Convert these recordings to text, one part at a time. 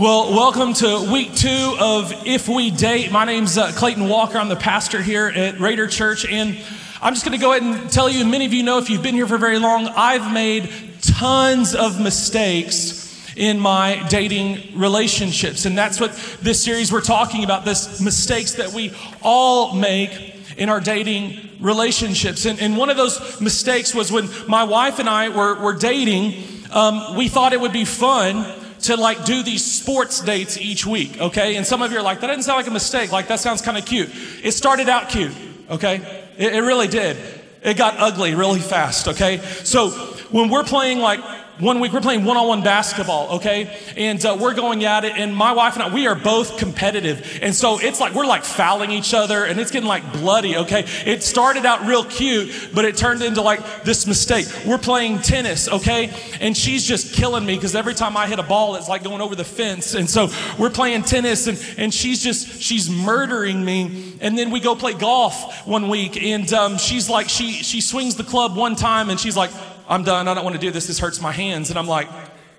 Well, welcome to week two of If We Date. My name's uh, Clayton Walker. I'm the pastor here at Raider Church. And I'm just going to go ahead and tell you, and many of you know if you've been here for very long, I've made tons of mistakes in my dating relationships. And that's what this series we're talking about this mistakes that we all make in our dating relationships. And, and one of those mistakes was when my wife and I were, were dating, um, we thought it would be fun to like do these sports dates each week, okay? And some of you are like, that doesn't sound like a mistake. Like, that sounds kind of cute. It started out cute, okay? It, it really did. It got ugly really fast, okay? So when we're playing like one week we're playing one-on-one basketball okay? And uh, we're going at it and my wife and i we are both competitive. And so it's like we're like fouling each other and it's getting like bloody okay? It started out real cute but it turned into like this mistake. We're playing tennis okay? And she's just killing me because every time i hit a ball it's like going over the fence. And so we're playing tennis and, and she's just she's murdering me. And then we go play golf one week and um, she's like she she swings the club one time and she's like I'm done. I don't want to do this. This hurts my hands. And I'm like,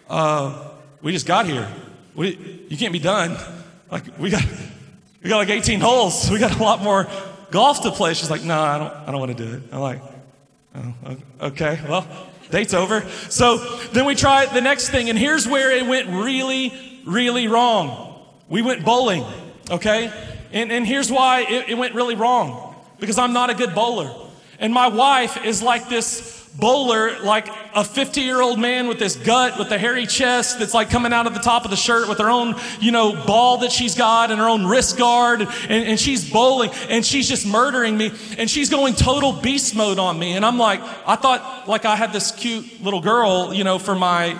uh, we just got here. We, you can't be done. Like, we got, we got like 18 holes. We got a lot more golf to play. She's like, no, I don't, I don't want to do it. I'm like, oh, okay, well, date's over. So then we try the next thing, and here's where it went really, really wrong. We went bowling, okay? And, and here's why it, it went really wrong because I'm not a good bowler. And my wife is like this bowler like a 50 year old man with this gut with the hairy chest that's like coming out of the top of the shirt with her own you know ball that she's got and her own wrist guard and, and she's bowling and she's just murdering me and she's going total beast mode on me and i'm like i thought like i had this cute little girl you know for my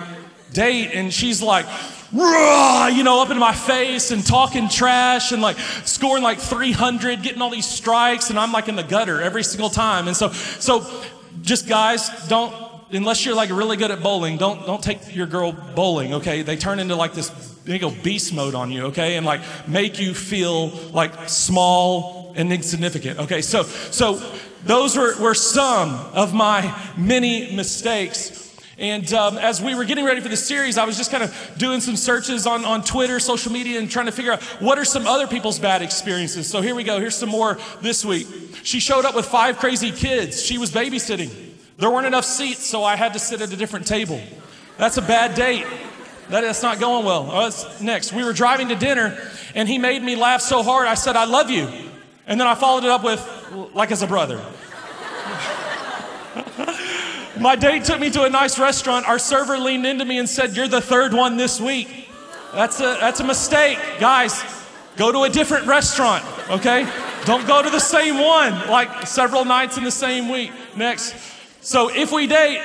date and she's like you know, up in my face and talking trash and like scoring like 300, getting all these strikes, and I'm like in the gutter every single time. And so, so just guys, don't unless you're like really good at bowling, don't don't take your girl bowling, okay? They turn into like this big old beast mode on you, okay? And like make you feel like small and insignificant. Okay, so so those were, were some of my many mistakes. And um, as we were getting ready for the series, I was just kind of doing some searches on, on Twitter, social media, and trying to figure out what are some other people's bad experiences. So here we go. Here's some more this week. She showed up with five crazy kids. She was babysitting. There weren't enough seats, so I had to sit at a different table. That's a bad date. That, that's not going well. Oh, next, we were driving to dinner, and he made me laugh so hard. I said, I love you. And then I followed it up with, like as a brother. My date took me to a nice restaurant. Our server leaned into me and said, You're the third one this week. That's a, that's a mistake. Guys, go to a different restaurant, okay? Don't go to the same one like several nights in the same week. Next. So if we date,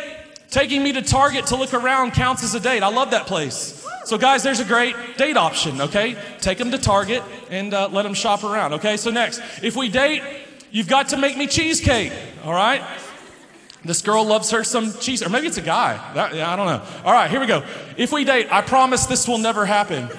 taking me to Target to look around counts as a date. I love that place. So, guys, there's a great date option, okay? Take them to Target and uh, let them shop around, okay? So, next, if we date, you've got to make me cheesecake, all right? This girl loves her some cheese, or maybe it's a guy. That, yeah, I don't know. All right, here we go. If we date, I promise this will never happen.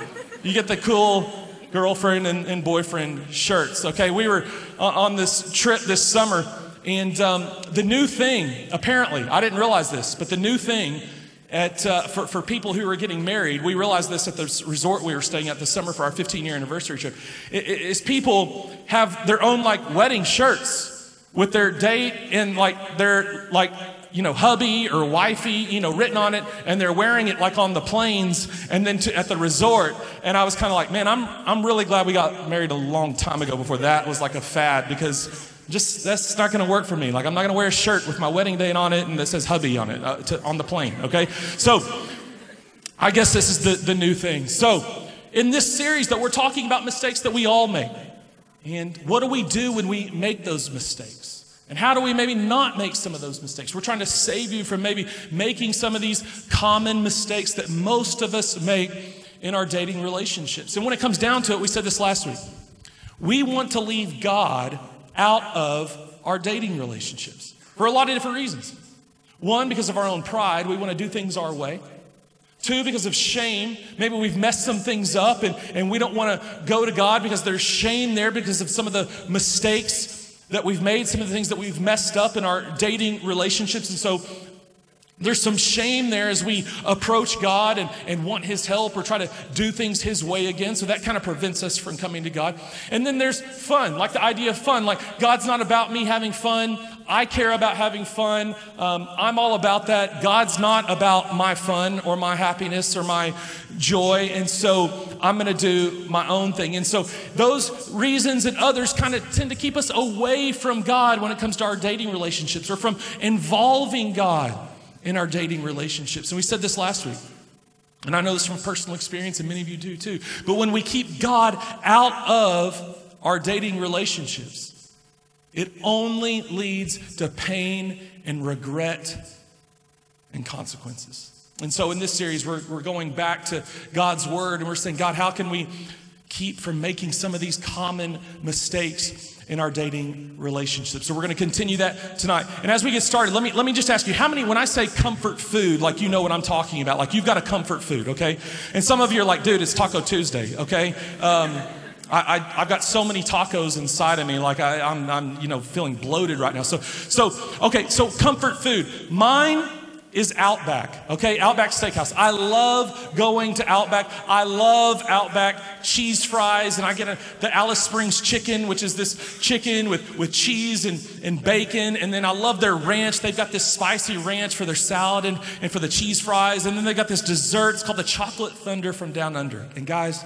You get the cool girlfriend and, and boyfriend shirts. Okay, we were on this trip this summer, and um, the new thing, apparently, I didn't realize this, but the new thing at, uh, for, for people who are getting married, we realized this at the resort we were staying at this summer for our 15 year anniversary trip, is people have their own like wedding shirts with their date and like their like you know, hubby or wifey, you know, written on it, and they're wearing it like on the planes and then to, at the resort. And I was kind of like, man, I'm, I'm really glad we got married a long time ago before that was like a fad because just that's not going to work for me. Like, I'm not going to wear a shirt with my wedding date on it and that says hubby on it uh, to, on the plane, okay? So, I guess this is the, the new thing. So, in this series that we're talking about mistakes that we all make. And what do we do when we make those mistakes? And how do we maybe not make some of those mistakes? We're trying to save you from maybe making some of these common mistakes that most of us make in our dating relationships. And when it comes down to it, we said this last week. We want to leave God out of our dating relationships for a lot of different reasons. One, because of our own pride, we want to do things our way. Two, because of shame. Maybe we've messed some things up and, and we don't want to go to God because there's shame there because of some of the mistakes that we've made, some of the things that we've messed up in our dating relationships. And so There's some shame there as we approach God and, and want His help or try to do things His way again. So that kind of prevents us from coming to God. And then there's fun, like the idea of fun. Like God's not about me having fun. I care about having fun. Um, I'm all about that. God's not about my fun or my happiness or my joy. And so I'm going to do my own thing. And so those reasons and others kind of tend to keep us away from God when it comes to our dating relationships or from involving God in our dating relationships. And we said this last week. And I know this from personal experience, and many of you do too. But when we keep God out of our dating relationships, it only leads to pain and regret and consequences. And so in this series, we're, we're going back to God's word and we're saying, God, how can we keep from making some of these common mistakes in our dating relationships. So we're going to continue that tonight. And as we get started, let me let me just ask you, how many when I say comfort food, like you know what I'm talking about, like you've got a comfort food, okay? And some of you are like, dude, it's Taco Tuesday, okay? Um, I, I, have got so many tacos inside of me, like I, I'm, I'm, you know, feeling bloated right now. So, so, okay, so comfort food. Mine is Outback, okay? Outback Steakhouse. I love going to Outback. I love Outback cheese fries, and I get a, the Alice Springs chicken, which is this chicken with, with cheese and, and bacon. And then I love their ranch. They've got this spicy ranch for their salad and, and for the cheese fries. And then they got this dessert. It's called the Chocolate Thunder from Down Under. And guys,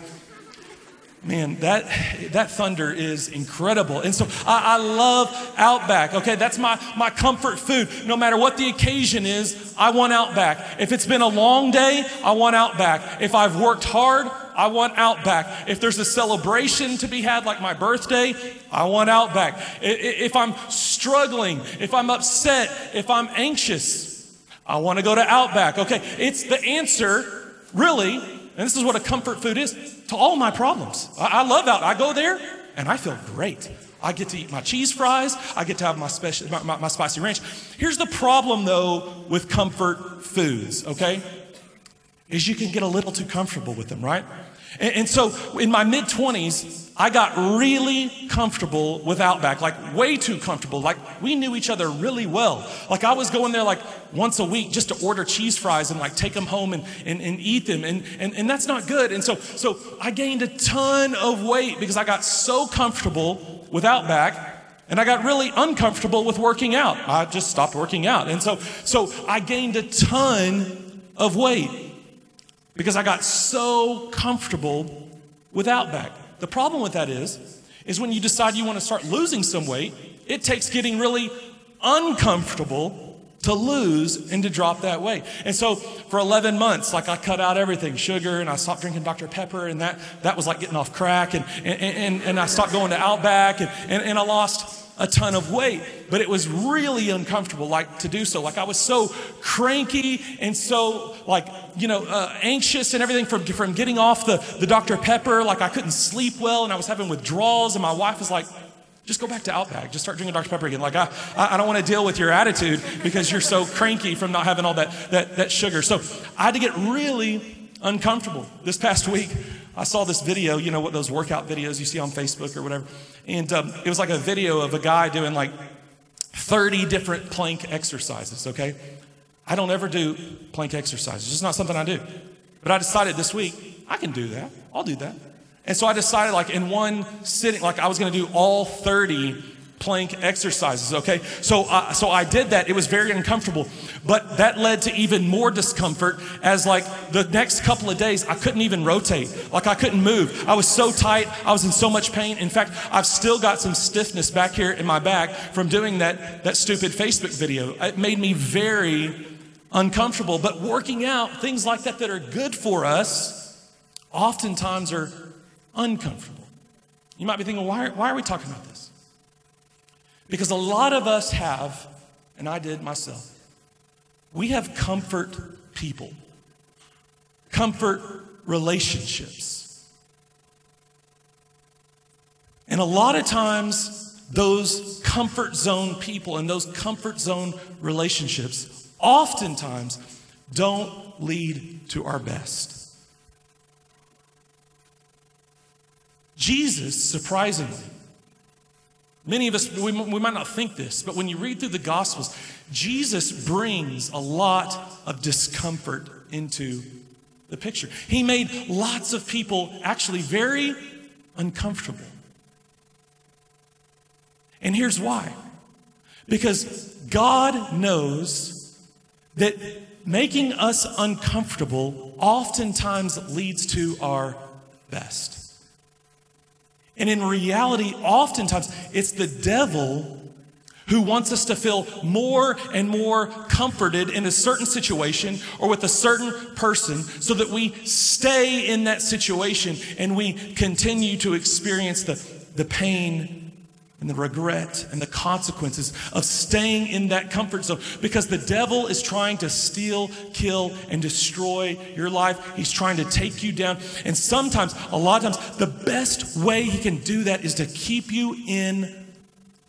Man, that, that thunder is incredible. And so I, I, love Outback. Okay, that's my, my comfort food. No matter what the occasion is, I want Outback. If it's been a long day, I want Outback. If I've worked hard, I want Outback. If there's a celebration to be had, like my birthday, I want Outback. If I'm struggling, if I'm upset, if I'm anxious, I want to go to Outback. Okay, it's the answer, really, and this is what a comfort food is to all my problems. I, I love out. I go there and I feel great. I get to eat my cheese fries. I get to have my, special, my, my, my spicy ranch. Here's the problem, though, with comfort foods, okay? Is you can get a little too comfortable with them, right? And, and so in my mid 20s, I got really comfortable with Outback, like way too comfortable. Like we knew each other really well. Like I was going there like once a week just to order cheese fries and like take them home and, and, and eat them. And, and, and that's not good. And so, so I gained a ton of weight because I got so comfortable with Outback and I got really uncomfortable with working out. I just stopped working out. And so, so I gained a ton of weight because I got so comfortable with Outback. The problem with that is, is when you decide you want to start losing some weight, it takes getting really uncomfortable to lose and to drop that weight. And so for 11 months, like I cut out everything, sugar, and I stopped drinking Dr. Pepper, and that, that was like getting off crack, and, and, and, and I stopped going to Outback, and, and, and I lost a ton of weight, but it was really uncomfortable, like to do so. Like I was so cranky and so like, you know, uh, anxious and everything from, from getting off the, the Dr. Pepper. Like I couldn't sleep well and I was having withdrawals and my wife was like, just go back to Outback. Just start drinking Dr. Pepper again. Like, I, I don't want to deal with your attitude because you're so cranky from not having all that, that, that sugar. So I had to get really uncomfortable. This past week, I saw this video, you know, what those workout videos you see on Facebook or whatever. And um, it was like a video of a guy doing like 30 different plank exercises, okay? I don't ever do plank exercises. It's not something I do. But I decided this week, I can do that. I'll do that. And so I decided, like, in one sitting, like, I was going to do all 30 plank exercises, okay? So, uh, so I did that. It was very uncomfortable, but that led to even more discomfort as like the next couple of days, I couldn't even rotate. Like I couldn't move. I was so tight. I was in so much pain. In fact, I've still got some stiffness back here in my back from doing that, that stupid Facebook video. It made me very uncomfortable, but working out, things like that that are good for us, oftentimes are uncomfortable. You might be thinking, why, why are we talking about this? Because a lot of us have, and I did myself, we have comfort people, comfort relationships. And a lot of times, those comfort zone people and those comfort zone relationships oftentimes don't lead to our best. Jesus, surprisingly, Many of us, we, we might not think this, but when you read through the Gospels, Jesus brings a lot of discomfort into the picture. He made lots of people actually very uncomfortable. And here's why because God knows that making us uncomfortable oftentimes leads to our best. And in reality, oftentimes it's the devil who wants us to feel more and more comforted in a certain situation or with a certain person so that we stay in that situation and we continue to experience the, the pain and the regret and the consequences of staying in that comfort zone because the devil is trying to steal, kill, and destroy your life. He's trying to take you down. And sometimes, a lot of times, the best way he can do that is to keep you in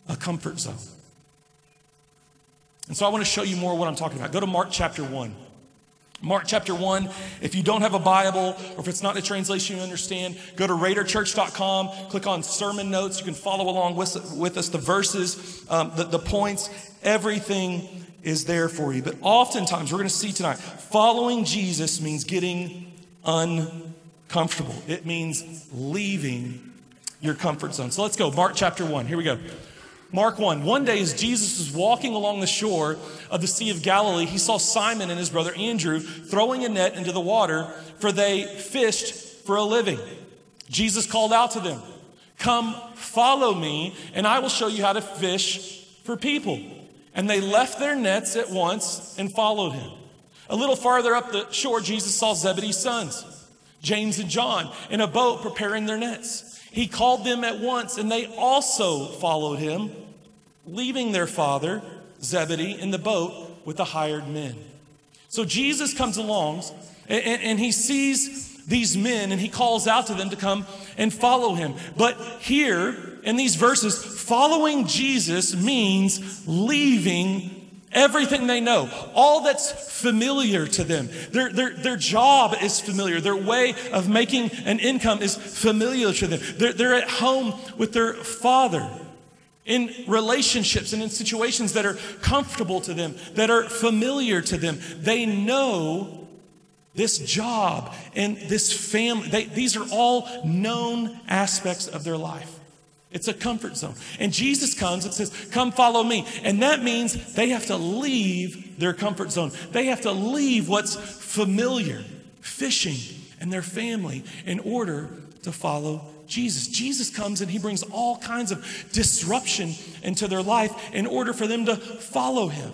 a comfort zone. And so I want to show you more what I'm talking about. Go to Mark chapter 1. Mark chapter 1. If you don't have a Bible or if it's not a translation you understand, go to raiderchurch.com, click on sermon notes. You can follow along with, with us the verses, um, the, the points, everything is there for you. But oftentimes, we're going to see tonight, following Jesus means getting uncomfortable, it means leaving your comfort zone. So let's go. Mark chapter 1. Here we go. Mark 1. One day, as Jesus was walking along the shore of the Sea of Galilee, he saw Simon and his brother Andrew throwing a net into the water, for they fished for a living. Jesus called out to them, Come, follow me, and I will show you how to fish for people. And they left their nets at once and followed him. A little farther up the shore, Jesus saw Zebedee's sons, James and John, in a boat preparing their nets. He called them at once, and they also followed him leaving their father, Zebedee, in the boat with the hired men. So Jesus comes along and, and, and, he sees these men and he calls out to them to come and follow him. But here in these verses, following Jesus means leaving everything they know, all that's familiar to them. Their, their, their job is familiar. Their way of making an income is familiar to them. They're, they're at home with their father in relationships and in situations that are comfortable to them, that are familiar to them. They know this job and this family. They, these are all known aspects of their life. It's a comfort zone. And Jesus comes and says, Come follow me. And that means they have to leave their comfort zone. They have to leave what's familiar, fishing, and their family in order to follow Jesus. Jesus comes and he brings all kinds of disruption into their life in order for them to follow him.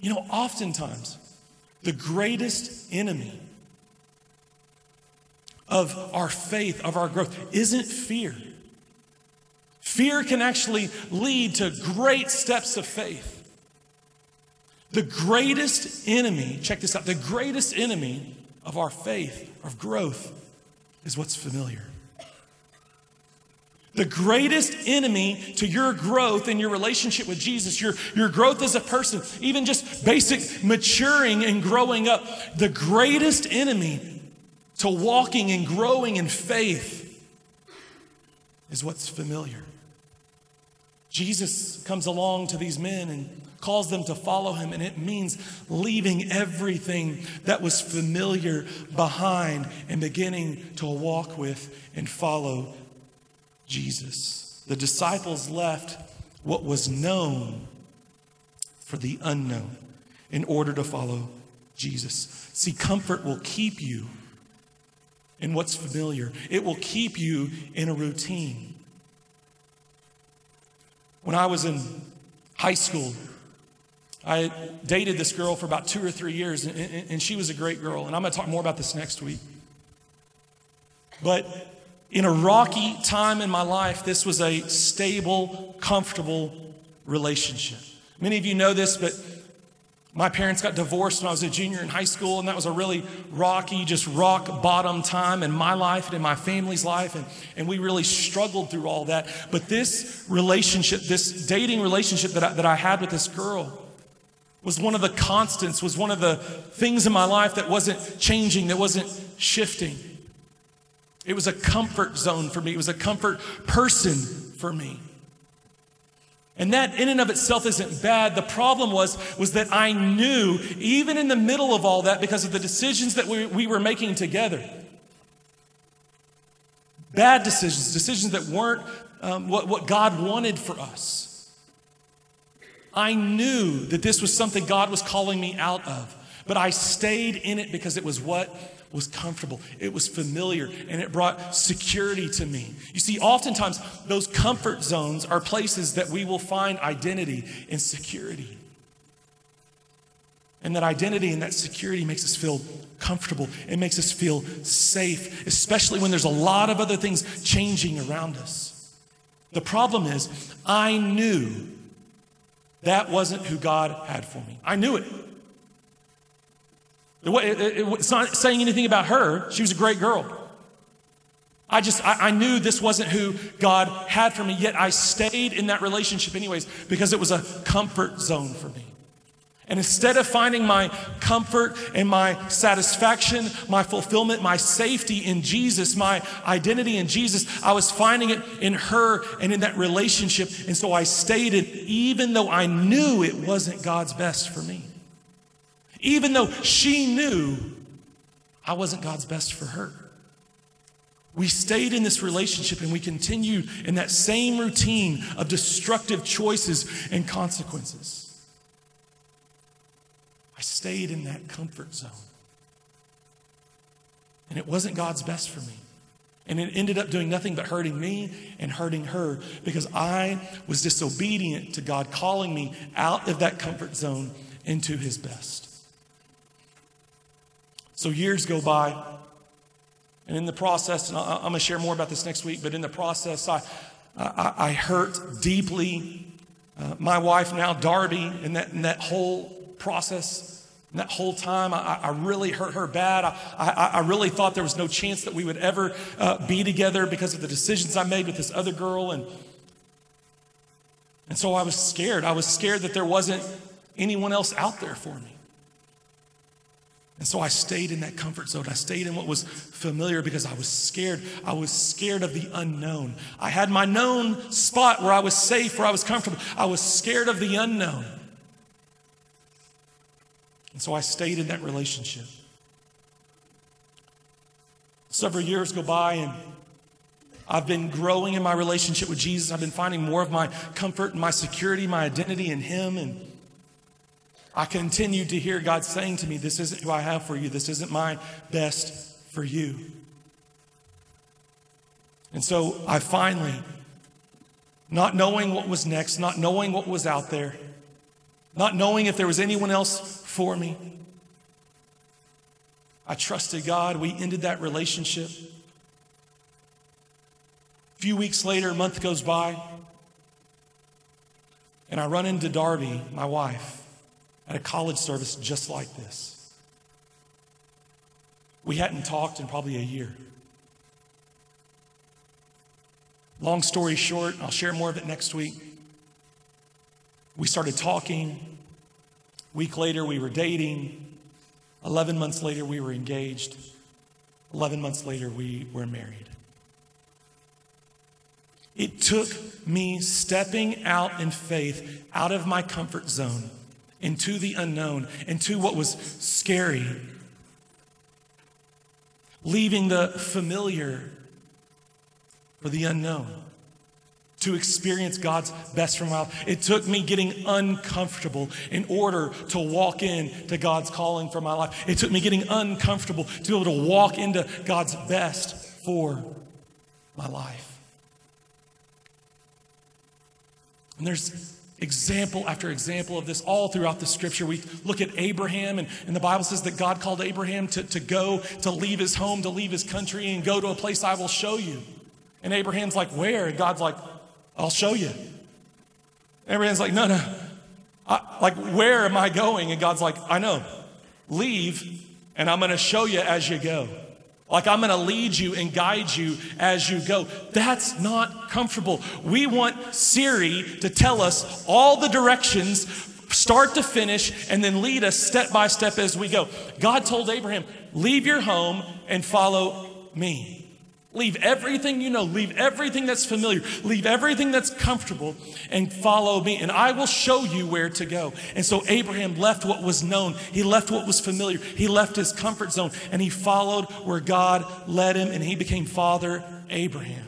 You know, oftentimes, the greatest enemy of our faith, of our growth, isn't fear. Fear can actually lead to great steps of faith. The greatest enemy, check this out, the greatest enemy of our faith, of growth, is what's familiar. The greatest enemy to your growth in your relationship with Jesus, your, your growth as a person, even just basic maturing and growing up, the greatest enemy to walking and growing in faith is what's familiar. Jesus comes along to these men and calls them to follow him, and it means leaving everything that was familiar behind and beginning to walk with and follow Jesus. The disciples left what was known for the unknown in order to follow Jesus. See, comfort will keep you in what's familiar, it will keep you in a routine. When I was in high school, I dated this girl for about two or three years, and, and she was a great girl. And I'm going to talk more about this next week. But in a rocky time in my life, this was a stable, comfortable relationship. Many of you know this, but my parents got divorced when I was a junior in high school, and that was a really rocky, just rock bottom time in my life and in my family's life. And, and we really struggled through all that. But this relationship, this dating relationship that I, that I had with this girl, was one of the constants, was one of the things in my life that wasn't changing, that wasn't shifting. It was a comfort zone for me. It was a comfort person for me. And that in and of itself isn't bad. The problem was, was that I knew, even in the middle of all that, because of the decisions that we, we were making together, bad decisions, decisions that weren't um, what, what God wanted for us. I knew that this was something God was calling me out of, but I stayed in it because it was what was comfortable, it was familiar, and it brought security to me. You see, oftentimes those comfort zones are places that we will find identity and security. And that identity and that security makes us feel comfortable. It makes us feel safe, especially when there's a lot of other things changing around us. The problem is, I knew that wasn't who God had for me. I knew it. It's not saying anything about her. She was a great girl. I just, I, I, knew this wasn't who God had for me, yet I stayed in that relationship anyways because it was a comfort zone for me. And instead of finding my comfort and my satisfaction, my fulfillment, my safety in Jesus, my identity in Jesus, I was finding it in her and in that relationship. And so I stayed in, even though I knew it wasn't God's best for me. Even though she knew I wasn't God's best for her. We stayed in this relationship and we continued in that same routine of destructive choices and consequences. I stayed in that comfort zone. And it wasn't God's best for me. And it ended up doing nothing but hurting me and hurting her because I was disobedient to God calling me out of that comfort zone into His best. So years go by, and in the process, and I'm going to share more about this next week, but in the process, I, I, I hurt deeply. Uh, my wife now, Darby, in that, in that whole process, in that whole time, I, I really hurt her bad. I, I, I, really thought there was no chance that we would ever uh, be together because of the decisions I made with this other girl. And, and so I was scared. I was scared that there wasn't anyone else out there for me. And so I stayed in that comfort zone. I stayed in what was familiar because I was scared. I was scared of the unknown. I had my known spot where I was safe, where I was comfortable. I was scared of the unknown. And so I stayed in that relationship. Several years go by, and I've been growing in my relationship with Jesus. I've been finding more of my comfort and my security, my identity in Him. And I continued to hear God saying to me, This isn't who I have for you. This isn't my best for you. And so I finally, not knowing what was next, not knowing what was out there, not knowing if there was anyone else for me, I trusted God. We ended that relationship. A few weeks later, a month goes by, and I run into Darby, my wife at a college service just like this. We hadn't talked in probably a year. Long story short, I'll share more of it next week. We started talking. A week later, we were dating. 11 months later, we were engaged. 11 months later, we were married. It took me stepping out in faith out of my comfort zone into the unknown, into what was scary, leaving the familiar for the unknown to experience God's best from my life. It took me getting uncomfortable in order to walk in to God's calling for my life. It took me getting uncomfortable to be able to walk into God's best for my life. And there's example after example of this all throughout the scripture. We look at Abraham, and, and the Bible says that God called Abraham to, to go, to leave his home, to leave his country, and go to a place I will show you. And Abraham's like, Where? And God's like, I'll show you. Abraham's like, No, no. I, like, where am I going? And God's like, I know. Leave, and I'm going to show you as you go. Like I'm going to lead you and guide you as you go. That's not comfortable. We want Siri to tell us all the directions, start to finish, and then lead us step by step as we go. God told Abraham, Leave your home and follow me. Leave everything you know, leave everything that's familiar, leave everything that's comfortable, and follow me, and I will show you where to go. And so Abraham left what was known, he left what was familiar, he left his comfort zone, and he followed where God led him, and he became Father Abraham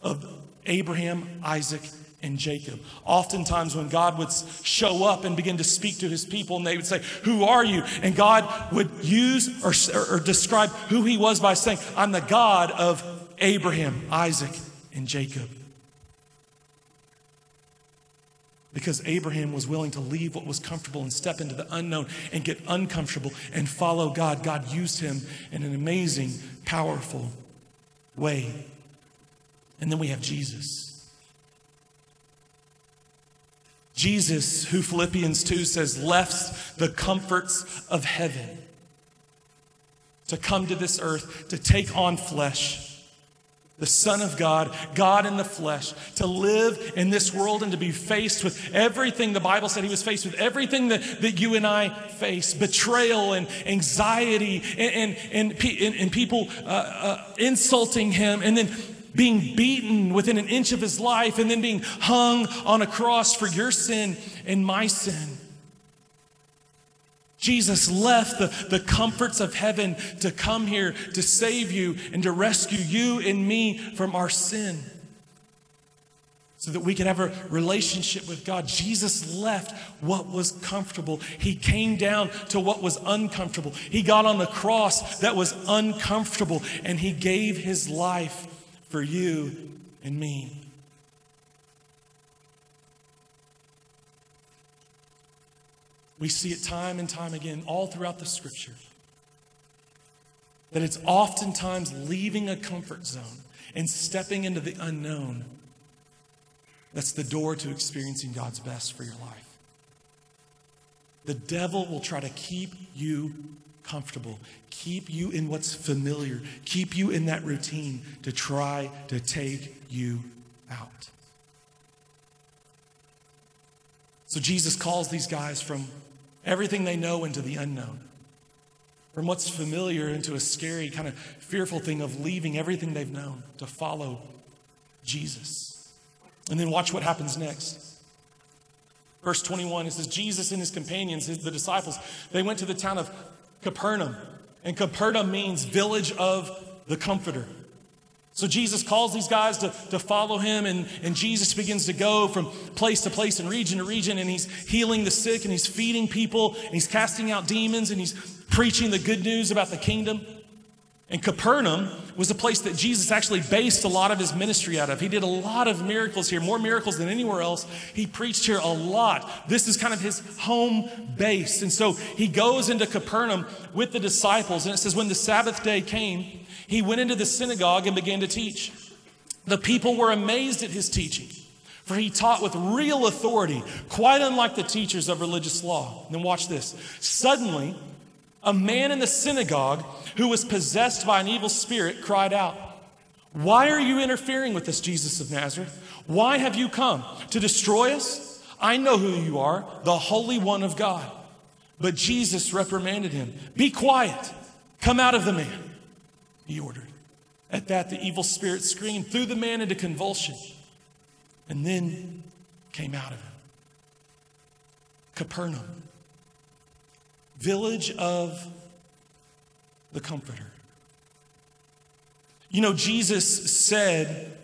of Abraham, Isaac, and Jacob. Oftentimes, when God would show up and begin to speak to his people, and they would say, Who are you? And God would use or, or, describe who he was by saying, I'm the God of Abraham, Isaac, and Jacob. Because Abraham was willing to leave what was comfortable and step into the unknown and get uncomfortable and follow God, God used him in an amazing, powerful way. And then we have Jesus. Jesus, who Philippians 2 says left the comforts of heaven to come to this earth, to take on flesh. The Son of God, God in the flesh, to live in this world and to be faced with everything the Bible said he was faced with, everything that, that you and I face betrayal and anxiety and, and, and, and people uh, uh, insulting him, and then being beaten within an inch of his life and then being hung on a cross for your sin and my sin. Jesus left the, the comforts of heaven to come here to save you and to rescue you and me from our sin so that we could have a relationship with God. Jesus left what was comfortable. He came down to what was uncomfortable. He got on the cross that was uncomfortable and he gave his life for you and me. We see it time and time again, all throughout the scripture, that it's oftentimes leaving a comfort zone and stepping into the unknown that's the door to experiencing God's best for your life. The devil will try to keep you comfortable, keep you in what's familiar, keep you in that routine to try to take you out. So Jesus calls these guys from everything they know into the unknown, from what's familiar into a scary, kind of fearful thing of leaving everything they've known to follow Jesus. And then watch what happens next. Verse 21, it says, Jesus and his companions, the disciples, they went to the town of Capernaum. And Capernaum means village of the comforter. So Jesus calls these guys to, to follow him, and, and Jesus begins to go from place to place and region to region, and he's healing the sick, and he's feeding people, and he's casting out demons, and he's preaching the good news about the kingdom. And Capernaum was a place that Jesus actually based a lot of his ministry out of. He did a lot of miracles here, more miracles than anywhere else. He preached here a lot. This is kind of his home base. And so he goes into Capernaum with the disciples. And it says, when the Sabbath day came, he went into the synagogue and began to teach. The people were amazed at his teaching, for he taught with real authority, quite unlike the teachers of religious law. And then watch this. Suddenly, a man in the synagogue who was possessed by an evil spirit cried out, Why are you interfering with this Jesus of Nazareth? Why have you come? To destroy us? I know who you are, the Holy One of God. But Jesus reprimanded him, Be quiet, come out of the man, he ordered. At that, the evil spirit screamed, threw the man into convulsion, and then came out of him. Capernaum village of the Comforter. You know, Jesus said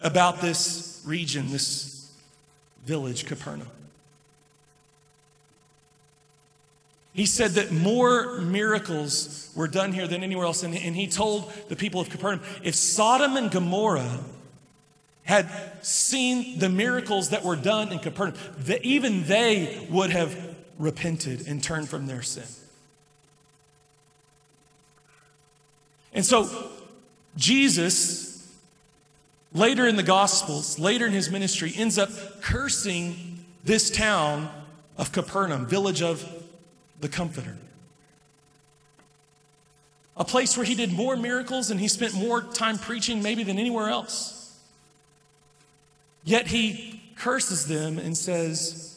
about this region, this village, Capernaum. He said that more miracles were done here than anywhere else. And, and, he told the people of Capernaum if Sodom and Gomorrah had seen the miracles that were done in Capernaum, that even they would have repented and turned from their sin. And so, Jesus, later in the Gospels, later in his ministry, ends up cursing this town of Capernaum, village of the Comforter. A place where he did more miracles and he spent more time preaching, maybe than anywhere else. Yet he curses them and says,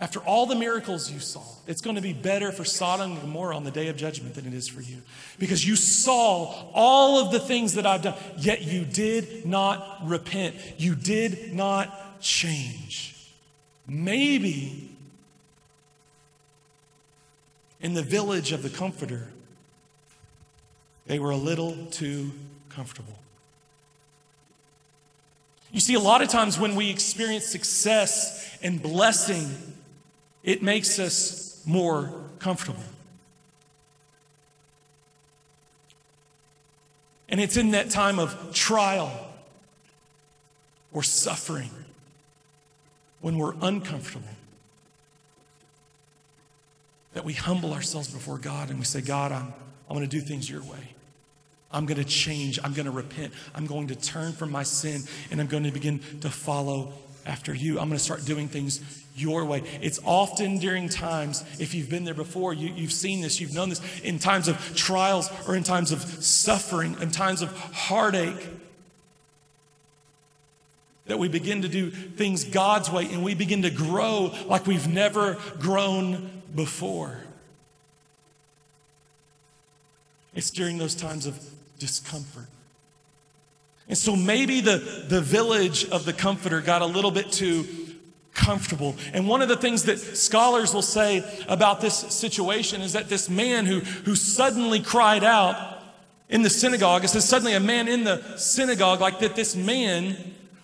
After all the miracles you saw, it's going to be better for Sodom and Gomorrah on the day of judgment than it is for you. Because you saw all of the things that I've done, yet you did not repent. You did not change. Maybe in the village of the Comforter, they were a little too comfortable. You see, a lot of times when we experience success and blessing, it makes us more comfortable. And it's in that time of trial or suffering when we're uncomfortable that we humble ourselves before God and we say, God, I'm, I'm going to do things your way. I'm going to change. I'm going to repent. I'm going to turn from my sin and I'm going to begin to follow after you. I'm going to start doing things your way. It's often during times, if you've been there before, you, you've seen this, you've known this, in times of trials or in times of suffering, in times of heartache, that we begin to do things God's way and we begin to grow like we've never grown before. It's during those times of discomfort. And so maybe the, the village of the comforter got a little bit too comfortable. And one of the things that scholars will say about this situation is that this man who, who suddenly cried out in the synagogue, it says suddenly a man in the synagogue, like that this man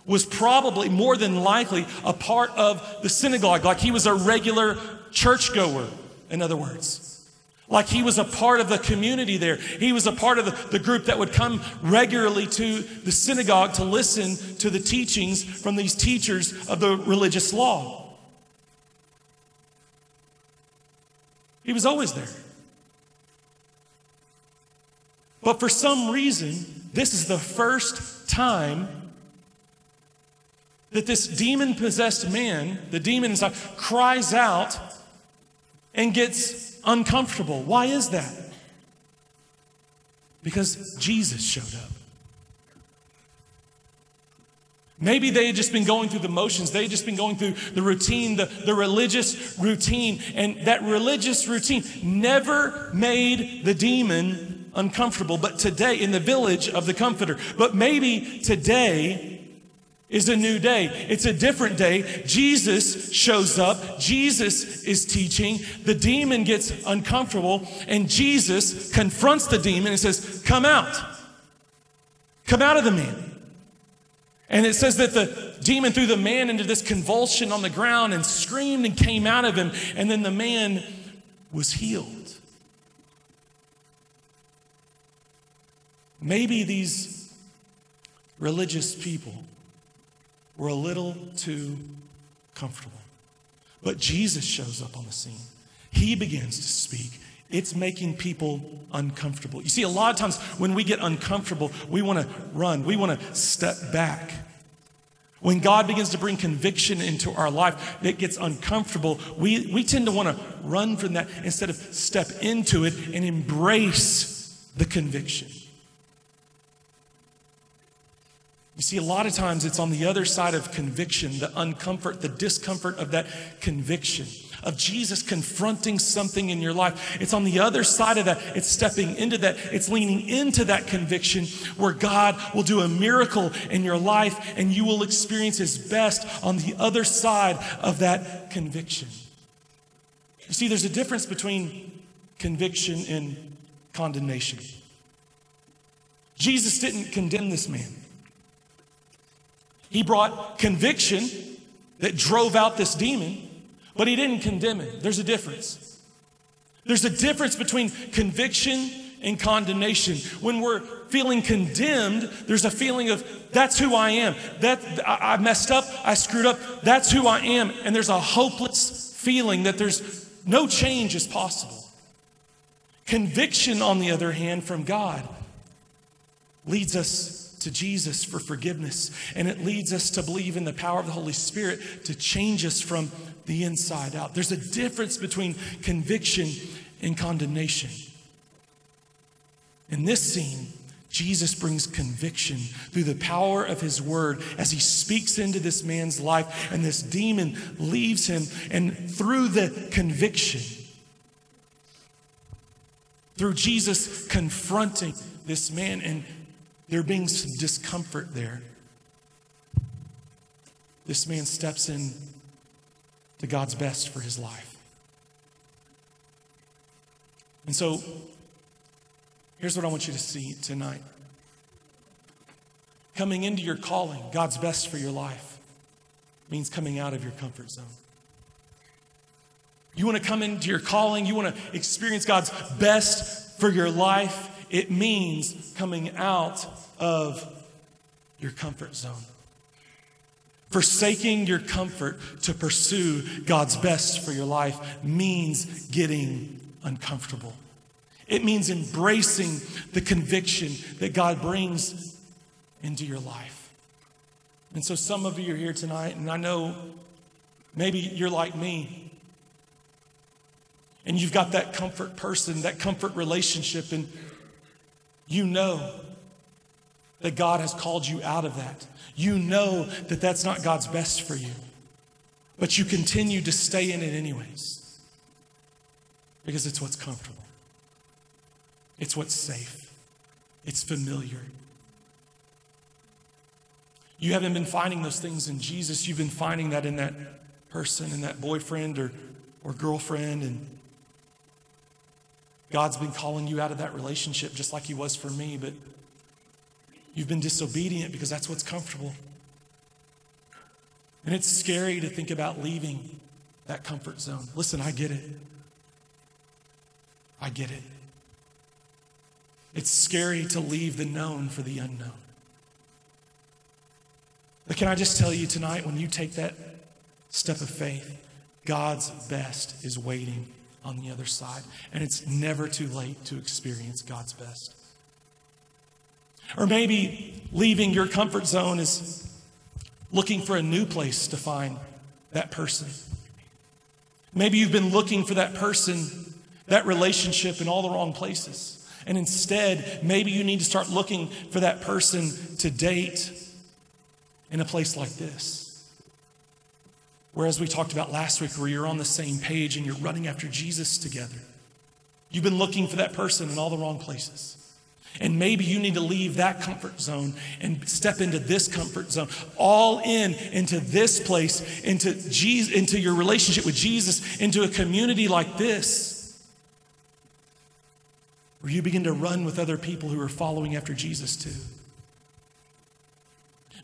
was probably more than likely a part of the synagogue, like he was a regular churchgoer, in other words. Like he was a part of the community there. He was a part of the, the group that would come regularly to the synagogue to listen to the teachings from these teachers of the religious law. He was always there. But for some reason, this is the first time that this demon possessed man, the demon inside, cries out and gets uncomfortable. Why is that? Because Jesus showed up. Maybe they had just been going through the motions. They had just been going through the routine, the, the religious routine. And that religious routine never made the demon uncomfortable. But today, in the village of the Comforter, but maybe today, is a new day. It's a different day. Jesus shows up. Jesus is teaching. The demon gets uncomfortable, and Jesus confronts the demon and says, Come out. Come out of the man. And it says that the demon threw the man into this convulsion on the ground and screamed and came out of him, and then the man was healed. Maybe these religious people were a little too comfortable. But Jesus shows up on the scene. He begins to speak. It's making people uncomfortable. You see, a lot of times when we get uncomfortable, we want to run, we want to step back. When God begins to bring conviction into our life that gets uncomfortable, we, we tend to want to run from that instead of step into it and embrace the conviction. You see, a lot of times it's on the other side of conviction, the uncomfort, the discomfort of that conviction, of Jesus confronting something in your life. It's on the other side of that. It's stepping into that. It's leaning into that conviction where God will do a miracle in your life and you will experience His best on the other side of that conviction. You see, there's a difference between conviction and condemnation. Jesus didn't condemn this man. He brought conviction that drove out this demon, but he didn't condemn him. There's a difference. There's a difference between conviction and condemnation. When we're feeling condemned, there's a feeling of that's who I am. That I, I messed up, I screwed up. That's who I am. And there's a hopeless feeling that there's no change is possible. Conviction, on the other hand, from God leads us to Jesus for forgiveness. And it leads us to believe in the power of the Holy Spirit to change us from the inside out. There's a difference between conviction and condemnation. In this scene, Jesus brings conviction through the power of his word as he speaks into this man's life, and this demon leaves him. And through the conviction, through Jesus confronting this man, and there being some discomfort there, this man steps in to God's best for his life. And so Here's what I want you to see tonight. Coming into your calling, God's best for your life, means coming out of your comfort zone. You want to come into your calling, you want to experience God's best for your life, it means coming out of your comfort zone. Forsaking your comfort to pursue God's best for your life means getting uncomfortable. It means embracing the conviction that God brings into your life. And so, some of you are here tonight, and I know maybe you're like me, and you've got that comfort person, that comfort relationship, and you know that God has called you out of that. You know that that's not God's best for you, but you continue to stay in it anyways because it's what's comfortable. It's what's safe, it's familiar. You haven't been finding those things in Jesus. You've been finding that in that person, in that boyfriend or, or girlfriend. And God's been calling you out of that relationship just like He was for me, but you've been disobedient because that's what's comfortable. And it's scary to think about leaving that comfort zone. Listen, I get it. I get it. It's scary to leave the known for the unknown. But can I just tell you tonight, when you take that step of faith, God's best is waiting on the other side. And it's never too late to experience God's best. Or maybe leaving your comfort zone is looking for a new place to find that person. Maybe you've been looking for that person, that relationship in all the wrong places. And instead, maybe you need to start looking for that person to date in a place like this. Whereas we talked about last week, where you're on the same page and you're running after Jesus together. You've been looking for that person in all the wrong places. And maybe you need to leave that comfort zone and step into this comfort zone, all in into this place, into Jesus, into your relationship with Jesus, into a community like this where you begin to run with other people who are following after Jesus too.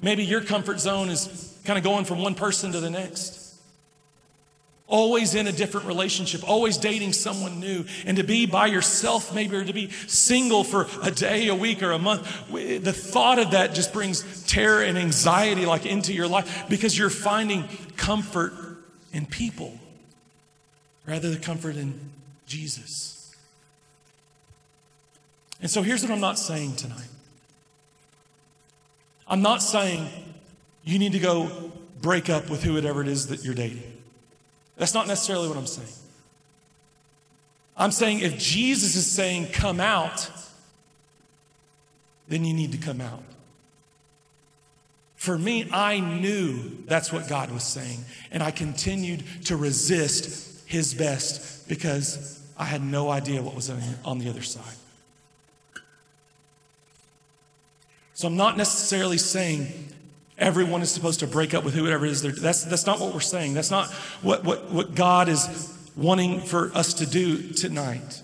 Maybe your comfort zone is kind of going from one person to the next. Always in a different relationship, always dating someone new. And to be by yourself, maybe, or to be single for a day, a week, or a month, the thought of that just brings terror and anxiety like into your life because you're finding comfort in people rather than comfort in Jesus. And so here's what I'm not saying tonight I'm not saying you need to go break up with whoever it is that you're dating. That's not necessarily what I'm saying. I'm saying if Jesus is saying, come out, then you need to come out. For me, I knew that's what God was saying, and I continued to resist his best because I had no idea what was on the other side. So I'm not necessarily saying everyone is supposed to break up with whoever it is. That's, that's not what we're saying. That's not what, what, what God is wanting for us to do tonight.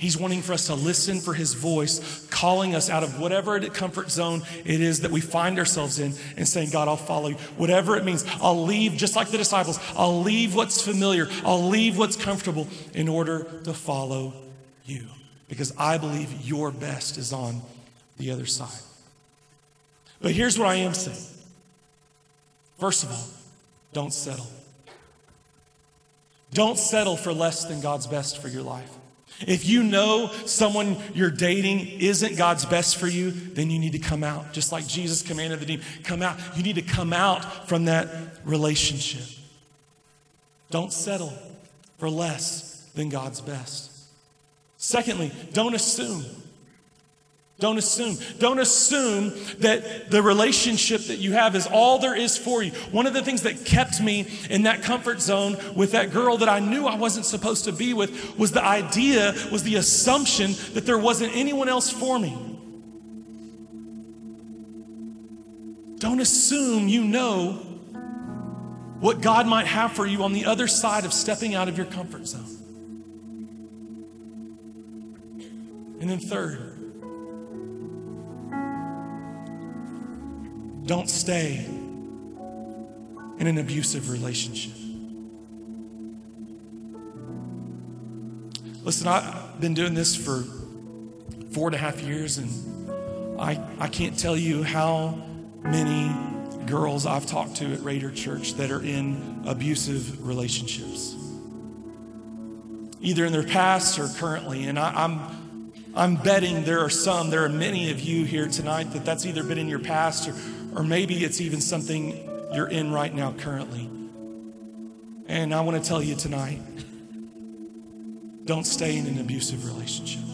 He's wanting for us to listen for his voice, calling us out of whatever comfort zone it is that we find ourselves in, and saying, God, I'll follow you. Whatever it means, I'll leave, just like the disciples, I'll leave what's familiar, I'll leave what's comfortable in order to follow you because I believe your best is on the other side. But here's what I am saying. First of all, don't settle. Don't settle for less than God's best for your life. If you know someone you're dating isn't God's best for you, then you need to come out. Just like Jesus commanded the demon, come out. You need to come out from that relationship. Don't settle for less than God's best. Secondly, don't assume. Don't assume. Don't assume that the relationship that you have is all there is for you. One of the things that kept me in that comfort zone with that girl that I knew I wasn't supposed to be with was the idea, was the assumption that there wasn't anyone else for me. Don't assume you know what God might have for you on the other side of stepping out of your comfort zone. And then, third, Don't stay in an abusive relationship. Listen, I've been doing this for four and a half years, and I, I can't tell you how many girls I've talked to at Raider Church that are in abusive relationships, either in their past or currently. And I, I'm I'm betting there are some, there are many of you here tonight that that's either been in your past or, or maybe it's even something you're in right now currently. And I want to tell you tonight don't stay in an abusive relationship.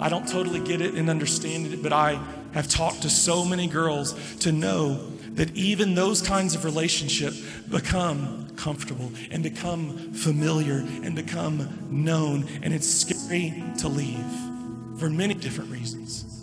I don't totally get it and understand it, but I have talked to so many girls to know that even those kinds of relationships become comfortable and become familiar and become known, and it's scary to leave for many different reasons.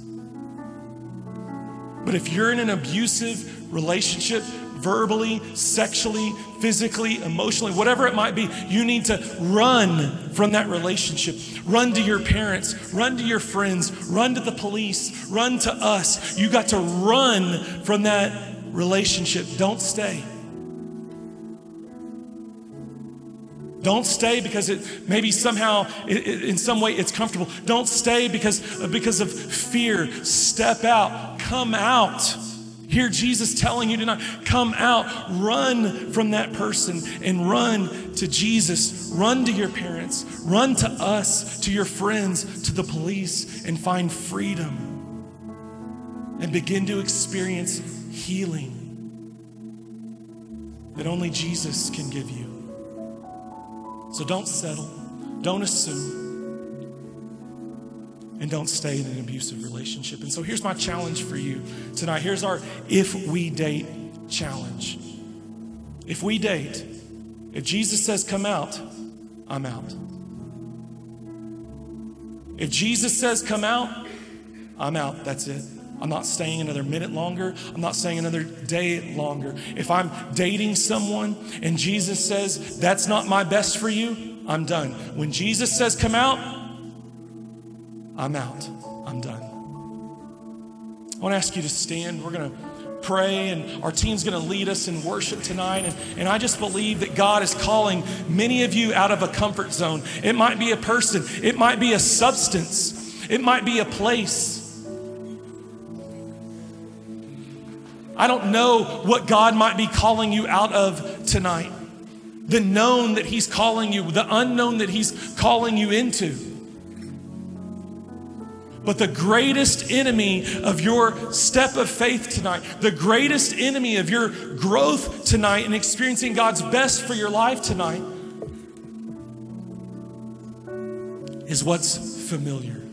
But if you're in an abusive relationship, verbally, sexually, physically, emotionally, whatever it might be, you need to run from that relationship. Run to your parents, run to your friends, run to the police, run to us. You got to run from that relationship. Don't stay. Don't stay because it maybe somehow, in some way, it's comfortable. Don't stay because, because of fear. Step out. Come out. Hear Jesus telling you tonight, come out, run from that person and run to Jesus. Run to your parents, run to us, to your friends, to the police, and find freedom. And begin to experience healing that only Jesus can give you. So don't settle, don't assume, and don't stay in an abusive relationship. And so here's my challenge for you tonight. Here's our if we date challenge. If we date, if Jesus says come out, I'm out. If Jesus says come out, I'm out. That's it. I'm not staying another minute longer. I'm not staying another day longer. If I'm dating someone and Jesus says, that's not my best for you, I'm done. When Jesus says, come out, I'm out. I'm done. I want to ask you to stand. We're going to pray, and our team's going to lead us in worship tonight. And, and I just believe that God is calling many of you out of a comfort zone. It might be a person, it might be a substance, it might be a place. I don't know what God might be calling you out of tonight. The known that He's calling you, the unknown that He's calling you into. But the greatest enemy of your step of faith tonight, the greatest enemy of your growth tonight and experiencing God's best for your life tonight is what's familiar.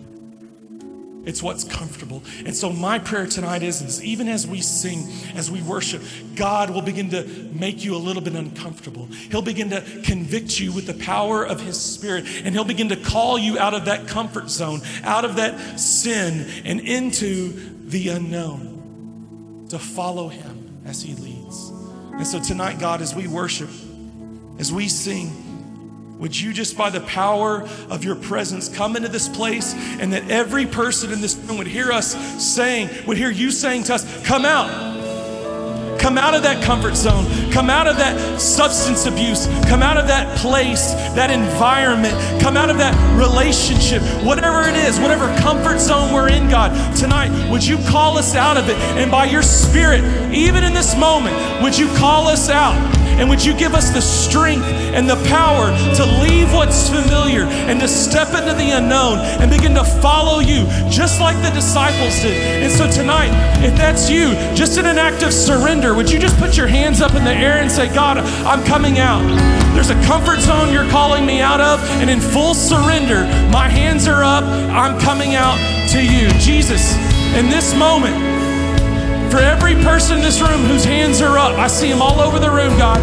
It's what's comfortable. And so, my prayer tonight is, is even as we sing, as we worship, God will begin to make you a little bit uncomfortable. He'll begin to convict you with the power of His Spirit, and He'll begin to call you out of that comfort zone, out of that sin, and into the unknown to follow Him as He leads. And so, tonight, God, as we worship, as we sing, would you just by the power of your presence come into this place and that every person in this room would hear us saying, would hear you saying to us, come out. Come out of that comfort zone. Come out of that substance abuse. Come out of that place, that environment. Come out of that relationship. Whatever it is, whatever comfort zone we're in, God, tonight, would you call us out of it? And by your spirit, even in this moment, would you call us out? And would you give us the strength and the power to leave what's familiar and to step into the unknown and begin to follow you, just like the disciples did. And so tonight, if that's you, just in an act of surrender, would you just put your hands up in the air and say, God, I'm coming out. There's a comfort zone you're calling me out of, and in full surrender, my hands are up. I'm coming out to you. Jesus, in this moment, for every person in this room whose hands are up, I see them all over the room, God.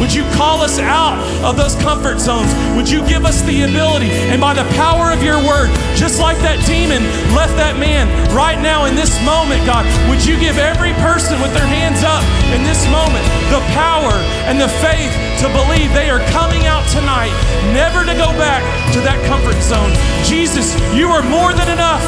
Would you call us out of those comfort zones? Would you give us the ability, and by the power of your word, just like that demon left that man right now in this moment, God, would you give every person with their hands up in this moment the power and the faith to believe they are coming out tonight, never to go back to that comfort zone? Jesus, you are more than enough.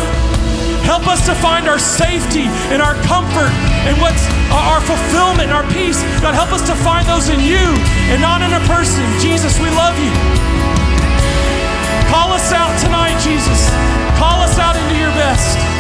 Help us to find our safety and our comfort and what's our fulfillment, our peace. God, help us to find those in you and not in a person. Jesus, we love you. Call us out tonight, Jesus. Call us out into your best.